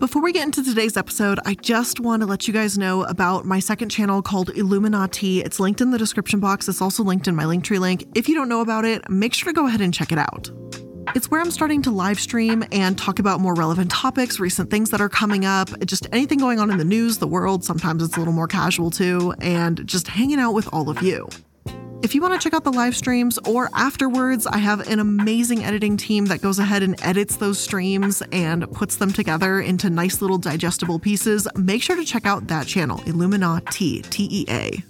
Before we get into today's episode, I just want to let you guys know about my second channel called Illuminati. It's linked in the description box. It's also linked in my Linktree link. If you don't know about it, make sure to go ahead and check it out. It's where I'm starting to live stream and talk about more relevant topics, recent things that are coming up, just anything going on in the news, the world. Sometimes it's a little more casual too, and just hanging out with all of you. If you want to check out the live streams or afterwards, I have an amazing editing team that goes ahead and edits those streams and puts them together into nice little digestible pieces. Make sure to check out that channel, Illuminati, T E A.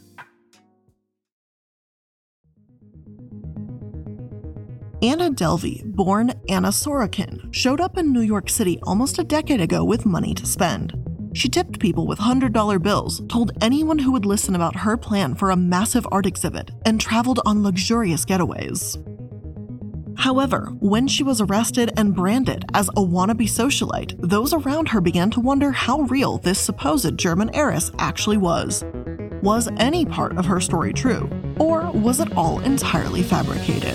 Anna Delvey, born Anna Sorokin, showed up in New York City almost a decade ago with money to spend. She tipped people with $100 bills, told anyone who would listen about her plan for a massive art exhibit, and traveled on luxurious getaways. However, when she was arrested and branded as a wannabe socialite, those around her began to wonder how real this supposed German heiress actually was. Was any part of her story true, or was it all entirely fabricated?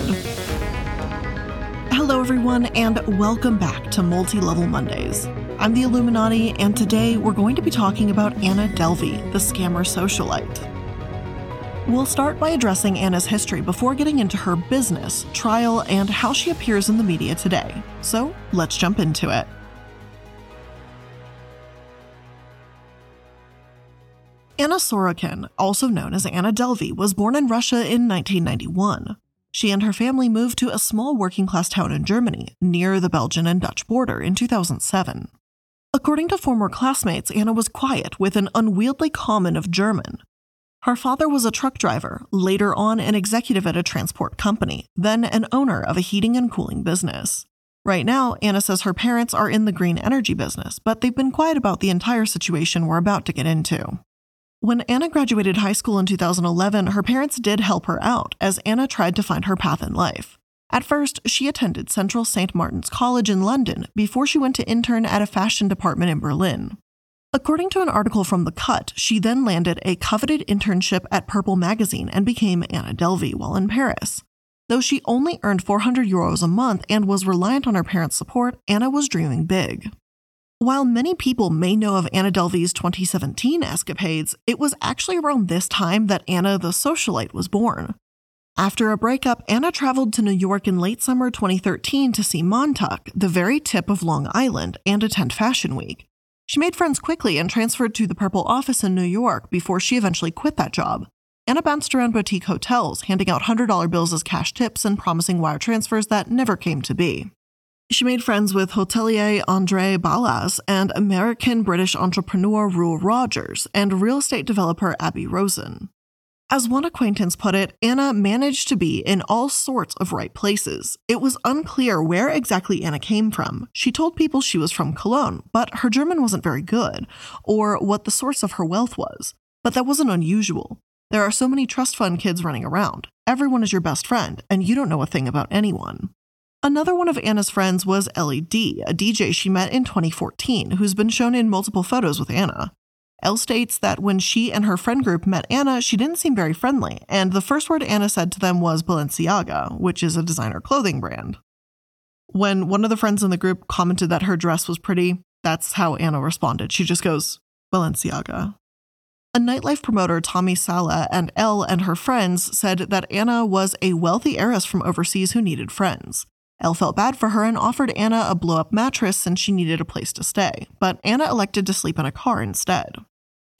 Hello, everyone, and welcome back to Multi Level Mondays. I'm the iilluminaughtii, and today we're going to be talking about Anna Delvey, the scammer socialite. We'll start by addressing Anna's history before getting into her business, trial, and how she appears in the media today. So let's jump into it. Anna Sorokin, also known as Anna Delvey, was born in Russia in 1991. She and her family moved to a small working class town in Germany, near the Belgian and Dutch border, in 2007. According to former classmates, Anna was quiet with an unwieldy common of German. Her father was a truck driver, later on an executive at a transport company, then an owner of a heating and cooling business. Right now, Anna says her parents are in the green energy business, but they've been quiet about the entire situation we're about to get into. When Anna graduated high school in 2011, her parents did help her out as Anna tried to find her path in life. At first, she attended Central St. Martin's College in London before she went to intern at a fashion department in Berlin. According to an article from The Cut, she then landed a coveted internship at Purple magazine and became Anna Delvey while in Paris. Though she only earned 400 euros a month and was reliant on her parents' support, Anna was dreaming big. While many people may know of Anna Delvey's 2017 escapades, it was actually around this time that Anna the Socialite was born. After a breakup, Anna traveled to New York in late summer 2013 to see Montauk, the very tip of Long Island, and attend Fashion Week. She made friends quickly and transferred to the Purple office in New York before she eventually quit that job. Anna bounced around boutique hotels, handing out $100 bills as cash tips and promising wire transfers that never came to be. She made friends with hotelier Andre Balazs and American British entrepreneur Roo Rogers and real estate developer Aby Rosen. As one acquaintance put it, Anna managed to be in all sorts of right places. It was unclear where exactly Anna came from. She told people she was from Cologne, but her German wasn't very good, or what the source of her wealth was. But that wasn't unusual. There are so many trust fund kids running around. Everyone is your best friend, and you don't know a thing about anyone. Another one of Anna's friends was Ellie D, a DJ she met in 2014, who's been shown in multiple photos with Anna. Elle states that when she and her friend group met Anna, she didn't seem very friendly, and the first word Anna said to them was Balenciaga, which is a designer clothing brand. When one of the friends in the group commented that her dress was pretty, that's how Anna responded. She just goes, Balenciaga. A nightlife promoter, Tommy Saleh, and Elle and her friends said that Anna was a wealthy heiress from overseas who needed friends. Elle felt bad for her and offered Anna a blow up mattress since she needed a place to stay, but Anna elected to sleep in a car instead.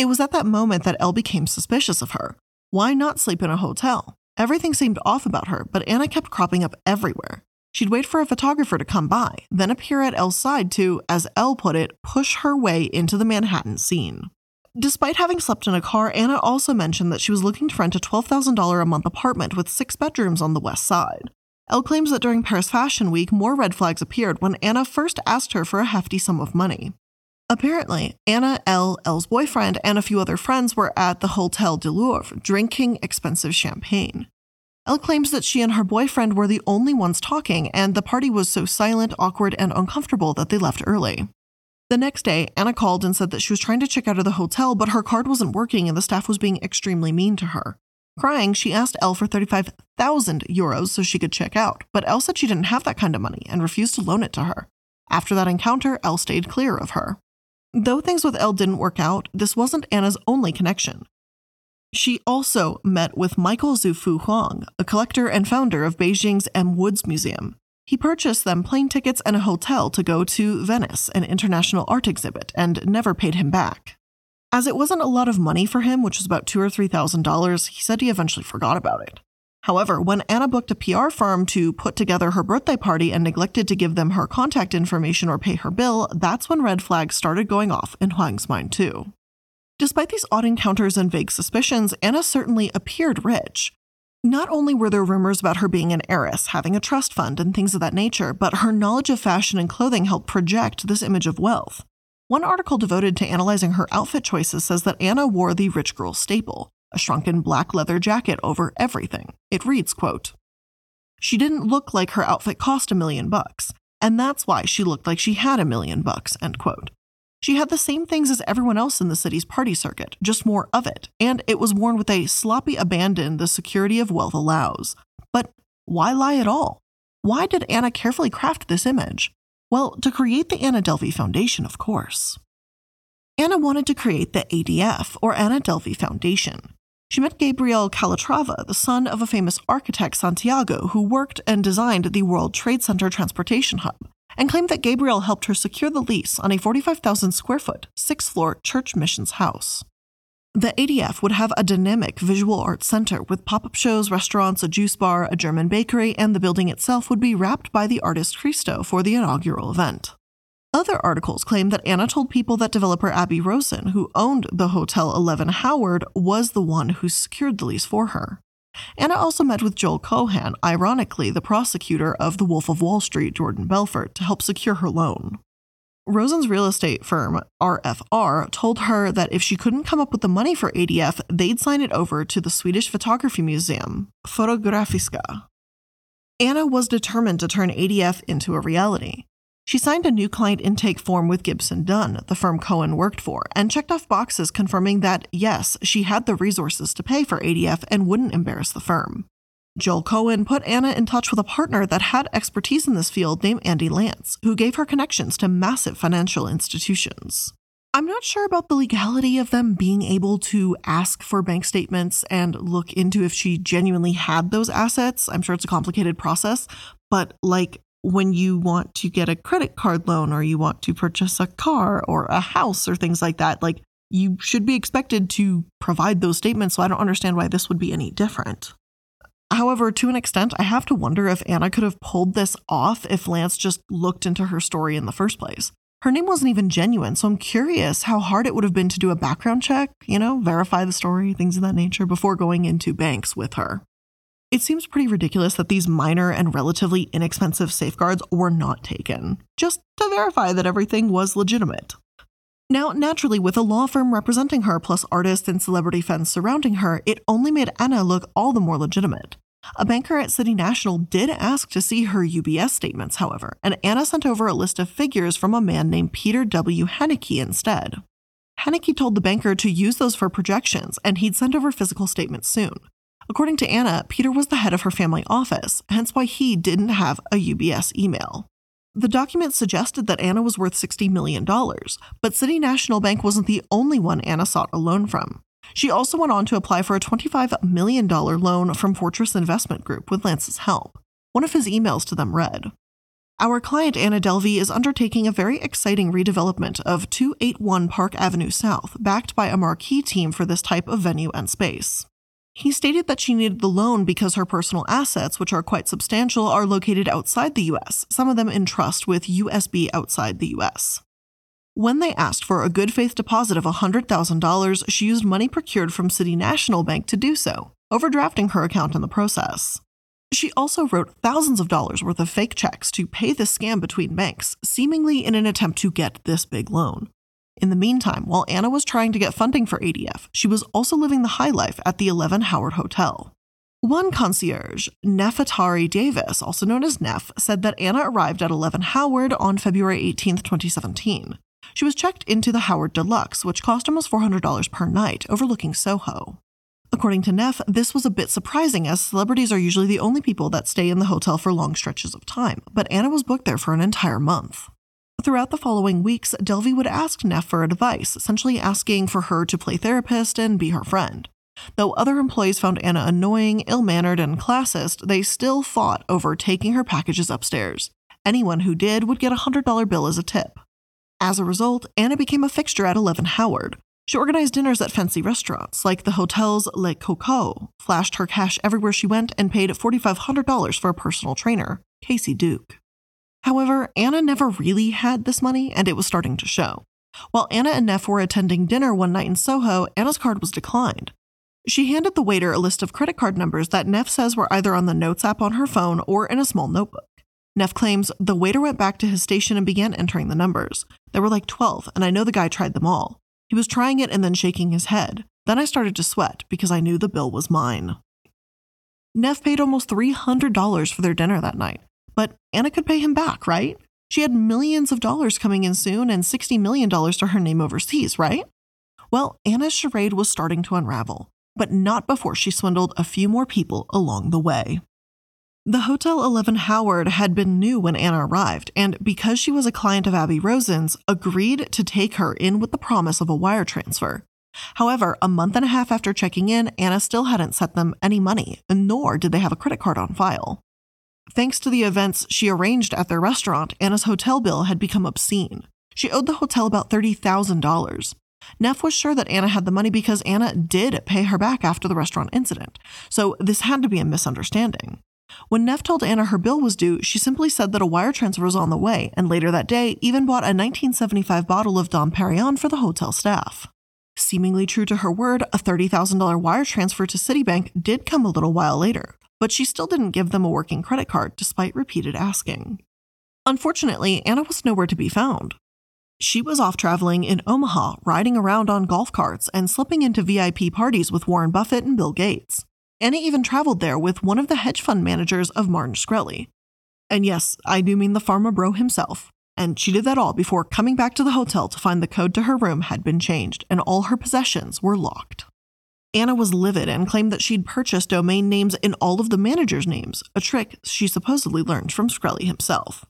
It was at that moment that Elle became suspicious of her. Why not sleep in a hotel? Everything seemed off about her, but Anna kept cropping up everywhere. She'd wait for a photographer to come by, then appear at Elle's side to, as Elle put it, push her way into the Manhattan scene. Despite having slept in a car, Anna also mentioned that she was looking to rent a $12,000 a month apartment with six bedrooms on the west side. Elle claims that during Paris Fashion Week, more red flags appeared when Anna first asked her for a hefty sum of money. Apparently, Anna Elle, Elle's boyfriend and a few other friends were at the Hotel du Louvre drinking expensive champagne. Elle claims that she and her boyfriend were the only ones talking, and the party was so silent, awkward, and uncomfortable that they left early. The next day, Anna called and said that she was trying to check out of the hotel, but her card wasn't working and the staff was being extremely mean to her. Crying, she asked Elle for 35,000 euros so she could check out, but Elle said she didn't have that kind of money and refused to loan it to her. After that encounter, Elle stayed clear of her. Though things with Elle didn't work out, this wasn't Anna's only connection. She also met with Michael Xufu Huang, a collector and founder of Beijing's M. Woods Museum. He purchased them plane tickets and a hotel to go to Venice, an international art exhibit, and never paid him back. As it wasn't a lot of money for him, which was about two or three thousand dollars, he said he eventually forgot about it. However, when Anna booked a PR firm to put together her birthday party and neglected to give them her contact information or pay her bill, that's when red flags started going off in Huang's mind too. Despite these odd encounters and vague suspicions, Anna certainly appeared rich. Not only were there rumors about her being an heiress, having a trust fund, and things of that nature, but her knowledge of fashion and clothing helped project this image of wealth. One article devoted to analyzing her outfit choices says that Anna wore the rich girl staple, a shrunken black leather jacket over everything. It reads, quote, She didn't look like her outfit cost a million bucks, and that's why she looked like she had a million bucks, end quote. She had the same things as everyone else in the city's party circuit, just more of it, and it was worn with a sloppy abandon the security of wealth allows. But why lie at all? Why did Anna carefully craft this image? Well, to create the Anna Delvey Foundation, of course. Anna wanted to create the ADF, or Anna Delvey Foundation. She met Gabriel Calatrava, the son of a famous architect, Santiago, who worked and designed the World Trade Center transportation hub, and claimed that Gabriel helped her secure the lease on a 45,000 square foot, six floor church missions house. The ADF would have a dynamic visual arts center with pop up shows, restaurants, a juice bar, a German bakery, and the building itself would be wrapped by the artist Christo for the inaugural event. Other articles claim that Anna told people that developer Aby Rosen, who owned the Hotel 11 Howard, was the one who secured the lease for her. Anna also met with Joel Cohen, ironically the prosecutor of the Wolf of Wall Street, Jordan Belfort, to help secure her loan. Rosen's real estate firm, RFR, told her that if she couldn't come up with the money for ADF, they'd sign it over to the Swedish photography museum, Fotografiska. Anna was determined to turn ADF into a reality. She signed a new client intake form with Gibson Dunn, the firm Cohen worked for, and checked off boxes confirming that, yes, she had the resources to pay for ADF and wouldn't embarrass the firm. Joel Cohen put Anna in touch with a partner that had expertise in this field named Andy Lance, who gave her connections to massive financial institutions. I'm not sure about the legality of them being able to ask for bank statements and look into if she genuinely had those assets. I'm sure it's a complicated process, but like when you want to get a credit card loan or you want to purchase a car or a house or things like that, like you should be expected to provide those statements. So I don't understand why this would be any different. However, to an extent, I have to wonder if Anna could have pulled this off if Lance just looked into her story in the first place. Her name wasn't even genuine, so I'm curious how hard it would have been to do a background check, you know, verify the story, things of that nature, before going into banks with her. It seems pretty ridiculous that these minor and relatively inexpensive safeguards were not taken, just to verify that everything was legitimate. Now, naturally, with a law firm representing her plus artists and celebrity fans surrounding her, it only made Anna look all the more legitimate. A banker at City National did ask to see her UBS statements, however, and Anna sent over a list of figures from a man named Peter W. Henneke instead. Henneke told the banker to use those for projections, and he'd send over physical statements soon. According to Anna, Peter was the head of her family office, hence why he didn't have a UBS email. The document suggested that Anna was worth $60 million, but City National Bank wasn't the only one Anna sought a loan from. She also went on to apply for a $25 million loan from Fortress Investment Group with Lance's help. One of his emails to them read Our client Anna Delvey is undertaking a very exciting redevelopment of 281 Park Avenue South, backed by a marquee team for this type of venue and space. He stated that she needed the loan because her personal assets, which are quite substantial, are located outside the US, some of them in trust with UBS outside the US. When they asked for a good faith deposit of $100,000, she used money procured from City National Bank to do so, overdrafting her account in the process. She also wrote thousands of dollars worth of fake checks to pay the scam between banks, seemingly in an attempt to get this big loan. In the meantime, while Anna was trying to get funding for ADF, she was also living the high life at the 11 Howard Hotel. One concierge, Nefertari Davis, also known as Neff, said that Anna arrived at 11 Howard on February 18, 2017. She was checked into the Howard Deluxe, which cost almost $400 per night, overlooking Soho. According to Neff, this was a bit surprising as celebrities are usually the only people that stay in the hotel for long stretches of time, but Anna was booked there for an entire month. Throughout the following weeks, Delvey would ask Neff for advice, essentially asking for her to play therapist and be her friend. Though other employees found Anna annoying, ill mannered, and classist, they still fought over taking her packages upstairs. Anyone who did would get a $100 bill as a tip. As a result, Anna became a fixture at 11 Howard. She organized dinners at fancy restaurants like the hotel's Le Coucou, flashed her cash everywhere she went, and paid $4,500 for a personal trainer, Casey Duke. However, Anna never really had this money, and it was starting to show. While Anna and Neff were attending dinner one night in Soho, Anna's card was declined. She handed the waiter a list of credit card numbers that Neff says were either on the Notes app on her phone or in a small notebook. Neff claims the waiter went back to his station and began entering the numbers. There were like 12, and I know the guy tried them all. He was trying it and then shaking his head. Then I started to sweat because I knew the bill was mine. Neff paid almost $300 for their dinner that night, but Anna could pay him back, right? She had millions of dollars coming in soon and $60 million to her name overseas, right? Well, Anna's charade was starting to unravel, but not before she swindled a few more people along the way. The Hotel 11 Howard had been new when Anna arrived, and because she was a client of Aby Rosen's, agreed to take her in with the promise of a wire transfer. However, a month and a half after checking in, Anna still hadn't sent them any money, nor did they have a credit card on file. Thanks to the events she arranged at their restaurant, Anna's hotel bill had become obscene. She owed the hotel about $30,000. Neff was sure that Anna had the money because Anna did pay her back after the restaurant incident, so this had to be a misunderstanding. When Neff told Anna her bill was due, she simply said that a wire transfer was on the way, and later that day even bought a 1975 bottle of Dom Perignon for the hotel staff. Seemingly true to her word, a $30,000 wire transfer to Citibank did come a little while later, but she still didn't give them a working credit card despite repeated asking. Unfortunately, Anna was nowhere to be found. She was off traveling in Omaha, riding around on golf carts and slipping into VIP parties with Warren Buffett and Bill Gates. Anna even traveled there with one of the hedge fund managers of Martin Shkreli. And yes, I do mean the pharma bro himself. And she did that all before coming back to the hotel to find the code to her room had been changed and all her possessions were locked. Anna was livid and claimed that she'd purchased domain names in all of the managers' names, a trick she supposedly learned from Shkreli himself.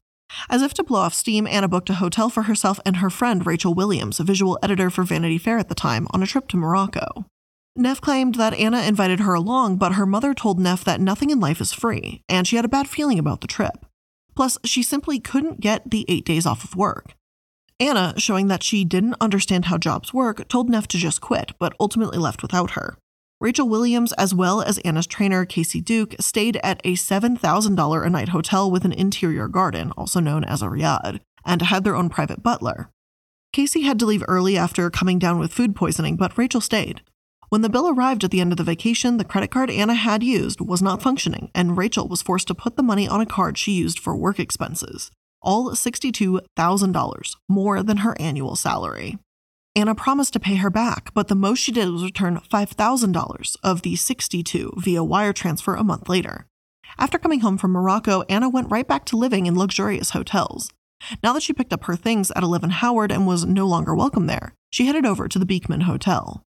As if to blow off steam, Anna booked a hotel for herself and her friend Rachel Williams, a visual editor for Vanity Fair at the time, on a trip to Morocco. Neff claimed that Anna invited her along, but her mother told Neff that nothing in life is free, and she had a bad feeling about the trip. Plus, she simply couldn't get the eight days off of work. Anna, showing that she didn't understand how jobs work, told Neff to just quit, but ultimately left without her. Rachel Williams, as well as Anna's trainer, Casey Duke, stayed at a $7,000 a night hotel with an interior garden, also known as a riad, and had their own private butler. Casey had to leave early after coming down with food poisoning, but Rachel stayed. When the bill arrived at the end of the vacation, the credit card Anna had used was not functioning, and Rachel was forced to put the money on a card she used for work expenses. All $62,000, more than her annual salary. Anna promised to pay her back, but the most she did was return $5,000 of the 62 via wire transfer a month later. After coming home from Morocco, Anna went right back to living in luxurious hotels. Now that she picked up her things at 11 Howard and was no longer welcome there, she headed over to the Beekman Hotel.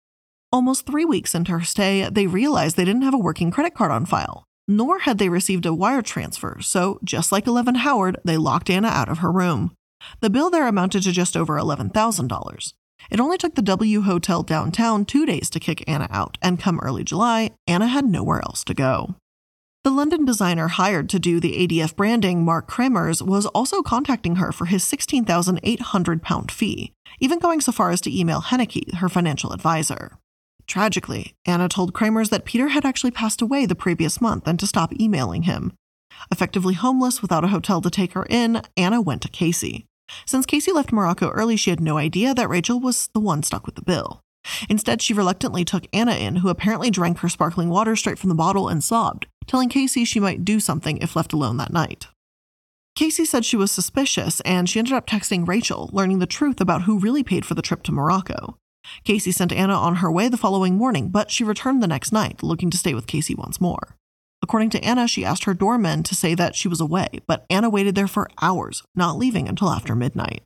Almost three weeks into her stay, they realized they didn't have a working credit card on file, nor had they received a wire transfer, so just like 11 Howard, they locked Anna out of her room. The bill there amounted to just over $11,000. It only took the W Hotel downtown two days to kick Anna out, and come early July, Anna had nowhere else to go. The London designer hired to do the ADF branding, Mark Kramers, was also contacting her for his £16,800 fee, even going so far as to email Henneke, her financial advisor. Tragically, Anna told Kramers that Peter had actually passed away the previous month and to stop emailing him. Effectively homeless without a hotel to take her in, Anna went to Casey. Since Casey left Morocco early, she had no idea that Rachel was the one stuck with the bill. Instead, she reluctantly took Anna in, who apparently drank her sparkling water straight from the bottle and sobbed, telling Casey she might do something if left alone that night. Casey said she was suspicious and she ended up texting Rachel, learning the truth about who really paid for the trip to Morocco. Casey sent Anna on her way the following morning, but she returned the next night, looking to stay with Casey once more. According to Anna, she asked her doorman to say that she was away, but Anna waited there for hours, not leaving until after midnight.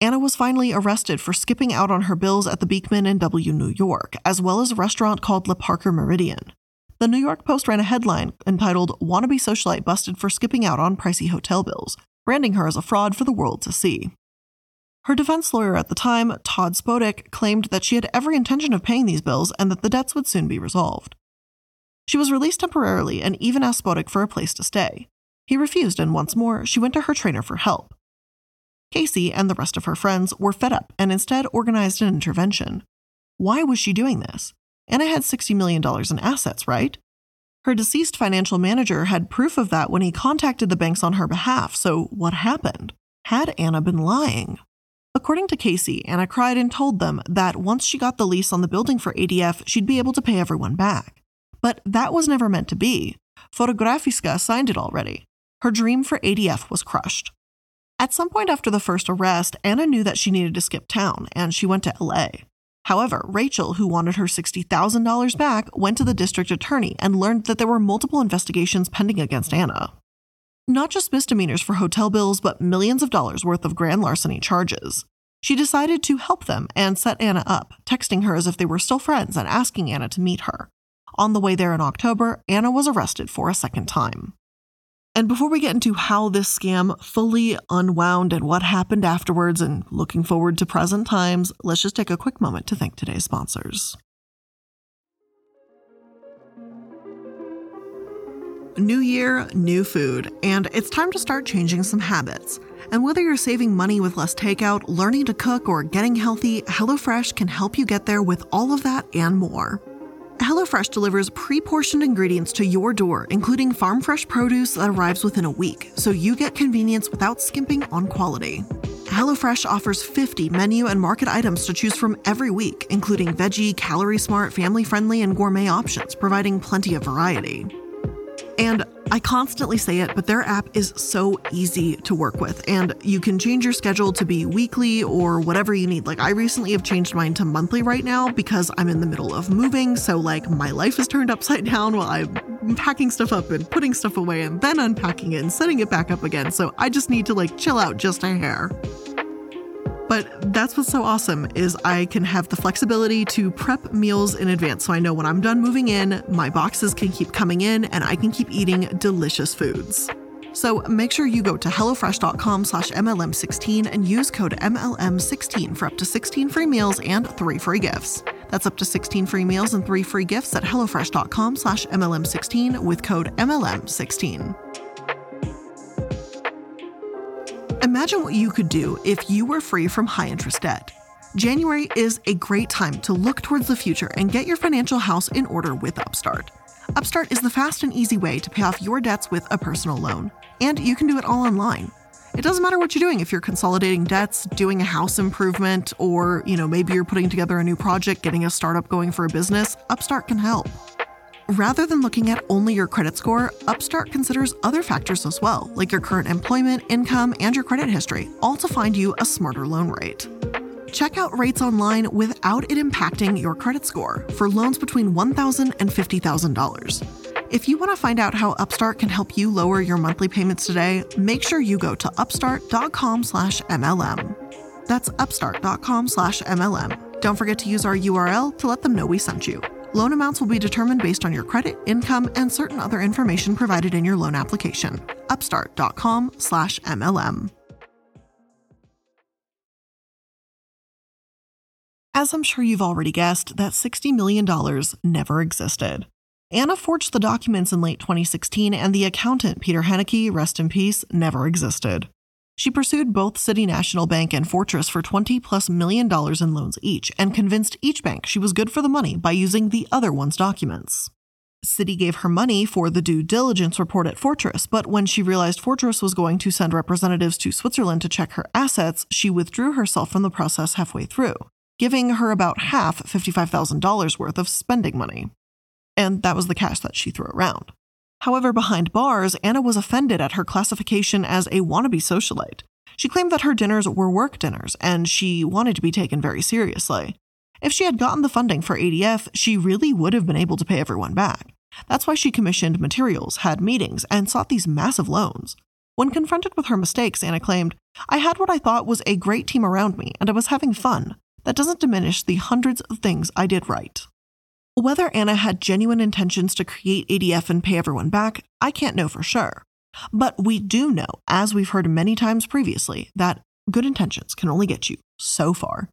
Anna was finally arrested for skipping out on her bills at the Beekman in W, New York, as well as a restaurant called Le Parker Meridien. The New York Post ran a headline entitled Wannabe Socialite Busted for Skipping Out on Pricey Hotel Bills, branding her as a fraud for the world to see. Her defense lawyer at the time, Todd Spodek, claimed that she had every intention of paying these bills and that the debts would soon be resolved. She was released temporarily and even asked Spodek for a place to stay. He refused, and once more, she went to her trainer for help. Casey and the rest of her friends were fed up and instead organized an intervention. Why was she doing this? Anna had $60 million in assets, right? Her deceased financial manager had proof of that when he contacted the banks on her behalf, so what happened? Had Anna been lying? According to Casey, Anna cried and told them that once she got the lease on the building for ADF, she'd be able to pay everyone back. But that was never meant to be. Fotografiska signed it already. Her dream for ADF was crushed. At some point after the first arrest, Anna knew that she needed to skip town, and she went to LA. However, Rachel, who wanted her $60,000 back, went to the district attorney and learned that there were multiple investigations pending against Anna. Not just misdemeanors for hotel bills, but millions of dollars worth of grand larceny charges. She decided to help them and set Anna up, texting her as if they were still friends and asking Anna to meet her. On the way there in October, Anna was arrested for a second time. And before we get into how this scam fully unwound and what happened afterwards and looking forward to present times, let's just take a quick moment to thank today's sponsors. New year, new food, and it's time to start changing some habits. And whether you're saving money with less takeout, learning to cook, or getting healthy, HelloFresh can help you get there with all of that and more. HelloFresh delivers pre portioned ingredients to your door, including farm fresh produce that arrives within a week, so you get convenience without skimping on quality. HelloFresh offers 50 menu and market items to choose from every week, including veggie, calorie smart, family friendly, and gourmet options, providing plenty of variety. And I constantly say it, but their app is so easy to work with, and you can change your schedule to be weekly or whatever you need. Like, I recently have changed mine to monthly right now because I'm in the middle of moving, so like my life is turned upside down while I'm packing stuff up and putting stuff away and then unpacking it and setting it back up again. So I just need to like chill out just a hair. But that's what's so awesome is I can have the flexibility to prep meals in advance so I know when I'm done moving in, my boxes can keep coming in and I can keep eating delicious foods. So make sure you go to HelloFresh.com slash MLM16 and use code MLM16 for up to 16 free meals and 3 free gifts. That's up to 16 free meals and 3 free gifts at HelloFresh.com slash MLM16 with code MLM16. Imagine what you could do if you were free from high interest debt. January is a great time to look towards the future and get your financial house in order with Upstart. Upstart is the fast and easy way to pay off your debts with a personal loan, and you can do it all online. It doesn't matter what you're doing if you're consolidating debts, doing a house improvement, or, you know, maybe you're putting together a new project, getting a startup going for a business, Upstart can help. Rather than looking at only your credit score, Upstart considers other factors as well, like your current employment, income, and your credit history, all to find you a smarter loan rate. Check out rates online without it impacting your credit score for loans between $1,000 and $50,000. If you want to find out how Upstart can help you lower your monthly payments today, make sure you go to upstart.com/mlm. That's upstart.com/mlm. Don't forget to use our URL to let them know we sent you. Loan amounts will be determined based on your credit, income, and certain other information provided in your loan application. Upstart.com/mlm. As I'm sure you've already guessed, that $60 million never existed. Anna forged the documents in late 2016, and the accountant, Peter Henneke, rest in peace, never existed. She pursued both City National Bank and Fortress for 20 plus million dollars in loans each and convinced each bank she was good for the money by using the other one's documents. City gave her money for the due diligence report at Fortress, but when she realized Fortress was going to send representatives to Switzerland to check her assets, she withdrew herself from the process halfway through, giving her about half $55,000 worth of spending money. And that was the cash that she threw around. However, behind bars, Anna was offended at her classification as a wannabe socialite. She claimed that her dinners were work dinners and she wanted to be taken very seriously. If she had gotten the funding for ADF, she really would have been able to pay everyone back. That's why she commissioned materials, had meetings, and sought these massive loans. When confronted with her mistakes, Anna claimed, I had what I thought was a great team around me, and I was having fun. That doesn't diminish the hundreds of things I did right. Whether Anna had genuine intentions to create ADF and pay everyone back, I can't know for sure. But we do know, as we've heard many times previously, that good intentions can only get you so far.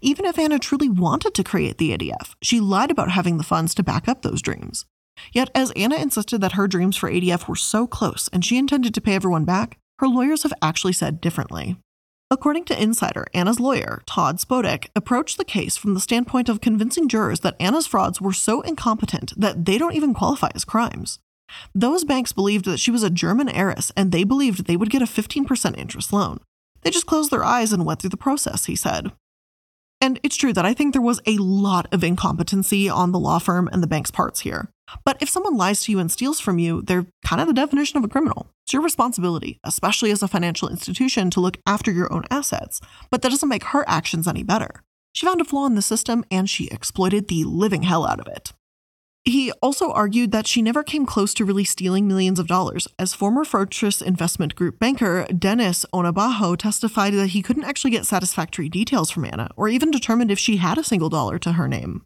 Even if Anna truly wanted to create the ADF, she lied about having the funds to back up those dreams. Yet, as Anna insisted that her dreams for ADF were so close and she intended to pay everyone back, her lawyers have actually said differently. According to Insider, Anna's lawyer, Todd Spodek, approached the case from the standpoint of convincing jurors that Anna's frauds were so incompetent that they don't even qualify as crimes. Those banks believed that she was a German heiress and they believed they would get a 15% interest loan. They just closed their eyes and went through the process, he said. And it's true that I think there was a lot of incompetency on the law firm and the bank's parts here. But if someone lies to you and steals from you, they're kind of the definition of a criminal. It's your responsibility, especially as a financial institution, to look after your own assets. But that doesn't make her actions any better. She found a flaw in the system and she exploited the living hell out of it. He also argued that she never came close to really stealing millions of dollars, as former Fortress Investment Group banker Dennis Onabajo testified that he couldn't actually get satisfactory details from Anna, or even determined if she had a single dollar to her name.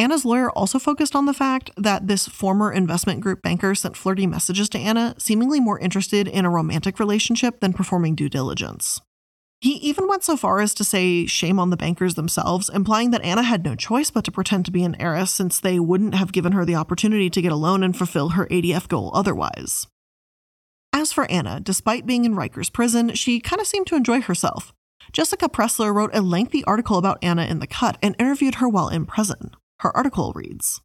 Anna's lawyer also focused on the fact that this former investment group banker sent flirty messages to Anna, seemingly more interested in a romantic relationship than performing due diligence. He even went so far as to say shame on the bankers themselves, implying that Anna had no choice but to pretend to be an heiress since they wouldn't have given her the opportunity to get a loan and fulfill her ADF goal otherwise. As for Anna, despite being in Rikers prison, she kind of seemed to enjoy herself. Jessica Pressler wrote a lengthy article about Anna in The Cut and interviewed her while in prison. Her article reads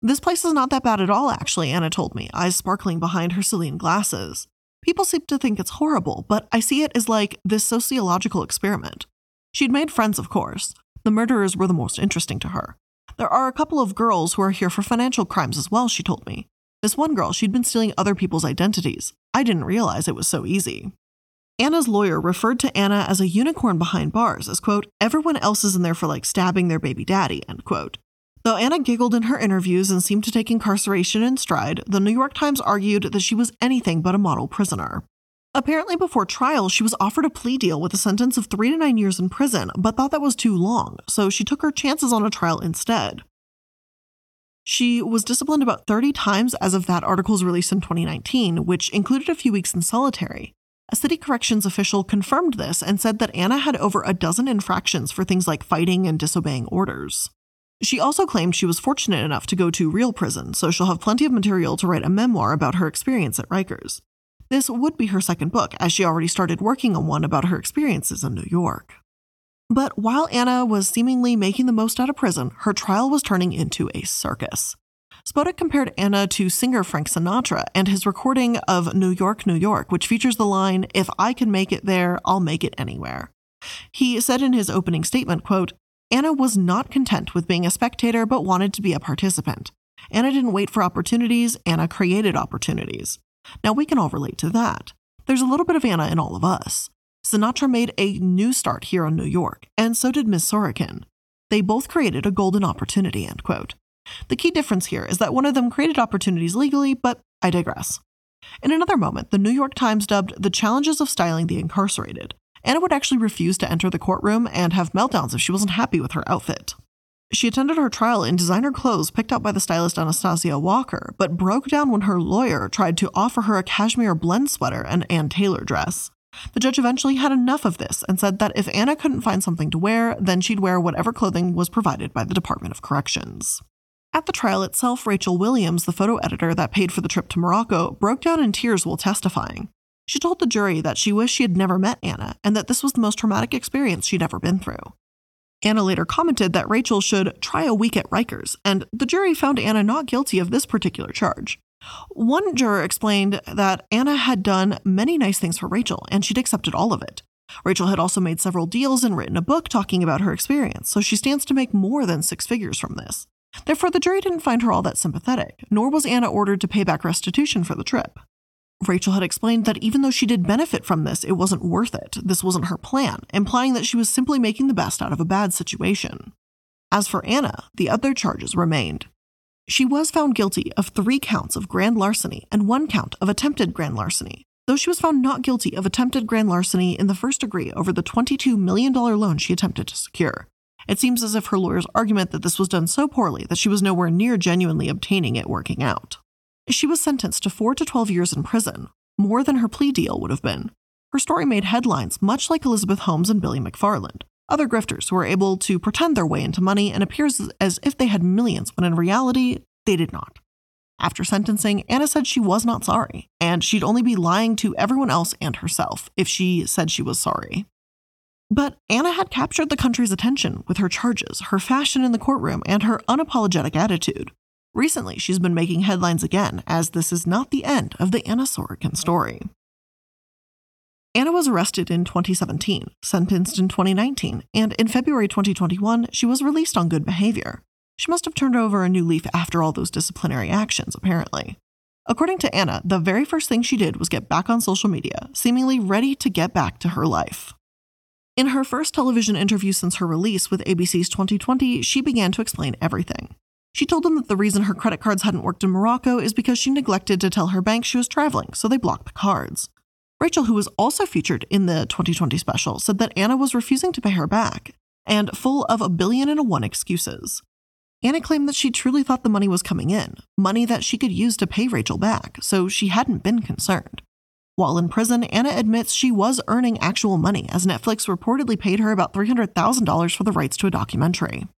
This place is not that bad at all, actually, Anna told me, eyes sparkling behind her Celine glasses. People seem to think it's horrible, but I see it as like this sociological experiment. She'd made friends, of course. The murderers were the most interesting to her. There are a couple of girls who are here for financial crimes as well, she told me. This one girl, she'd been stealing other people's identities. I didn't realize it was so easy. Anna's lawyer referred to Anna as a unicorn behind bars, as quote, everyone else is in there for like stabbing their baby daddy, end quote. Though Anna giggled in her interviews and seemed to take incarceration in stride, the New York Times argued that she was anything but a model prisoner. Apparently, before trial, she was offered a plea deal with a sentence of three to nine years in prison, but thought that was too long, so she took her chances on a trial instead. She was disciplined about 30 times as of that article's release in 2019, which included a few weeks in solitary. A city corrections official confirmed this and said that Anna had over a dozen infractions for things like fighting and disobeying orders. She also claimed she was fortunate enough to go to real prison, so she'll have plenty of material to write a memoir about her experience at Rikers. This would be her second book, as she already started working on one about her experiences in New York. But while Anna was seemingly making the most out of prison, her trial was turning into a circus. Spodek compared Anna to singer Frank Sinatra and his recording of New York, New York, which features the line, If I can make it there, I'll make it anywhere. He said in his opening statement, quote, Anna was not content with being a spectator but wanted to be a participant. Anna didn't wait for opportunities, Anna created opportunities. Now we can all relate to that. There's a little bit of Anna in all of us. Sinatra made a new start here in New York, and so did Miss Sorokin. They both created a golden opportunity, end quote. The key difference here is that one of them created opportunities legally, but I digress. In another moment, the New York Times dubbed the challenges of styling the incarcerated. Anna would actually refuse to enter the courtroom and have meltdowns if she wasn't happy with her outfit. She attended her trial in designer clothes picked out by the stylist Anastasia Walker, but broke down when her lawyer tried to offer her a cashmere blend sweater and Ann Taylor dress. The judge eventually had enough of this and said that if Anna couldn't find something to wear, then she'd wear whatever clothing was provided by the Department of Corrections. At the trial itself, Rachel Williams, the photo editor that paid for the trip to Morocco, broke down in tears while testifying. She told the jury that she wished she had never met Anna and that this was the most traumatic experience she'd ever been through. Anna later commented that Rachel should try a week at Rikers, and the jury found Anna not guilty of this particular charge. One juror explained that Anna had done many nice things for Rachel, and she'd accepted all of it. Rachel had also made several deals and written a book talking about her experience, so she stands to make more than six figures from this. Therefore, the jury didn't find her all that sympathetic, nor was Anna ordered to pay back restitution for the trip. Rachel had explained that even though she did benefit from this, it wasn't worth it. This wasn't her plan, implying that she was simply making the best out of a bad situation. As for Anna, the other charges remained. She was found guilty of three counts of grand larceny and one count of attempted grand larceny, though she was found not guilty of attempted grand larceny in the first degree over the $22 million loan she attempted to secure. It seems as if her lawyer's argument that this was done so poorly that she was nowhere near genuinely obtaining it working out. She was sentenced to 4 to 12 years in prison, more than her plea deal would have been. Her story made headlines much like Elizabeth Holmes and Billy McFarland, other grifters who were able to pretend their way into money and appears as if they had millions when in reality they did not. After sentencing, Anna said she was not sorry, and she'd only be lying to everyone else and herself if she said she was sorry. But Anna had captured the country's attention with her charges, her fashion in the courtroom, and her unapologetic attitude. Recently, she's been making headlines again, as this is not the end of the Anna Sorokin story. Anna was arrested in 2017, sentenced in 2019, and in February 2021, she was released on good behavior. She must have turned over a new leaf after all those disciplinary actions, apparently. According to Anna, the very first thing she did was get back on social media, seemingly ready to get back to her life. In her first television interview since her release with ABC's 2020, she began to explain everything. She told them that the reason her credit cards hadn't worked in Morocco is because she neglected to tell her bank she was traveling, so they blocked the cards. Rachel, who was also featured in the 2020 special, said that Anna was refusing to pay her back and full of a billion and a one excuses. Anna claimed that she truly thought the money was coming in, money that she could use to pay Rachel back, so she hadn't been concerned. While in prison, Anna admits she was earning actual money, as Netflix reportedly paid her about $300,000 for the rights to a documentary.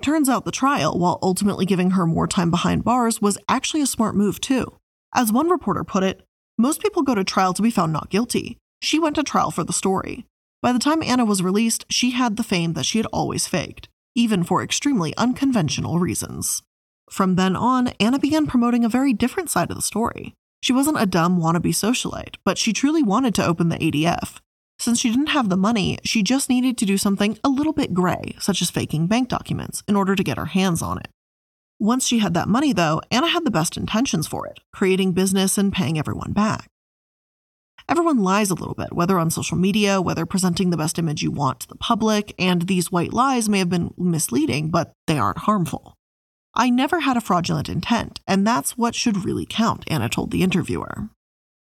Turns out the trial, while ultimately giving her more time behind bars, was actually a smart move, too. As one reporter put it, most people go to trial to be found not guilty. She went to trial for the story. By the time Anna was released, she had the fame that she had always faked, even for extremely unconventional reasons. From then on, Anna began promoting a very different side of the story. She wasn't a dumb wannabe socialite, but she truly wanted to open the ADF. Since she didn't have the money, she just needed to do something a little bit gray, such as faking bank documents, in order to get her hands on it. Once she had that money, though, Anna had the best intentions for it, creating business and paying everyone back. Everyone lies a little bit, whether on social media, whether presenting the best image you want to the public, and these white lies may have been misleading, but they aren't harmful. I never had a fraudulent intent, and that's what should really count, Anna told the interviewer.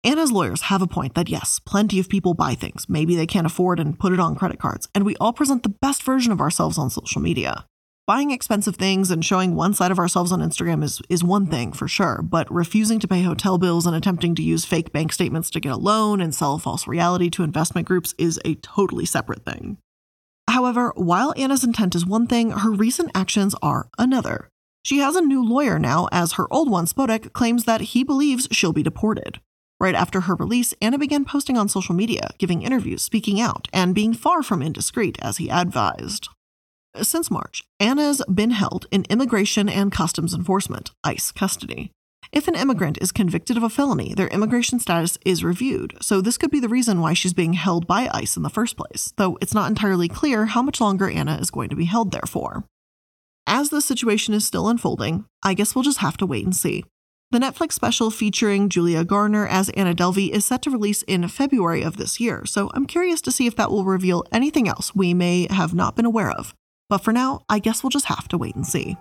Anna's lawyers have a point that yes, plenty of people buy things maybe they can't afford and put it on credit cards, and we all present the best version of ourselves on social media. Buying expensive things and showing one side of ourselves on Instagram is, is one thing for sure, but refusing to pay hotel bills and attempting to use fake bank statements to get a loan and sell false reality to investment groups is a totally separate thing. However, while Anna's intent is one thing, her recent actions are another. She has a new lawyer now, as her old one, Spodek, claims that he believes she'll be deported. Right after her release, Anna began posting on social media, giving interviews, speaking out, and being far from indiscreet as he advised. Since March, Anna's been held in Immigration and Customs Enforcement, ICE, custody. If an immigrant is convicted of a felony, their immigration status is reviewed, so this could be the reason why she's being held by ICE in the first place, though it's not entirely clear how much longer Anna is going to be held there for. As the situation is still unfolding, I guess we'll just have to wait and see. The Netflix special featuring Julia Garner as Anna Delvey is set to release in February of this year, so I'm curious to see if that will reveal anything else we may have not been aware of. But for now, I guess we'll just have to wait and see.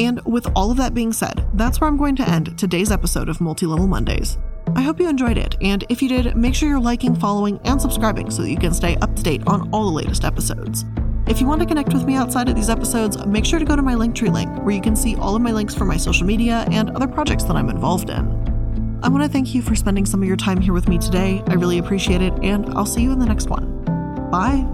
And with all of that being said, that's where I'm going to end today's episode of Multi Level Mondays. I hope you enjoyed it, and if you did, make sure you're liking, following, and subscribing so that you can stay up to date on all the latest episodes. If you want to connect with me outside of these episodes, make sure to go to my Linktree link, where you can see all of my links for my social media and other projects that I'm involved in. I want to thank you for spending some of your time here with me today. I really appreciate it, and I'll see you in the next one. Bye.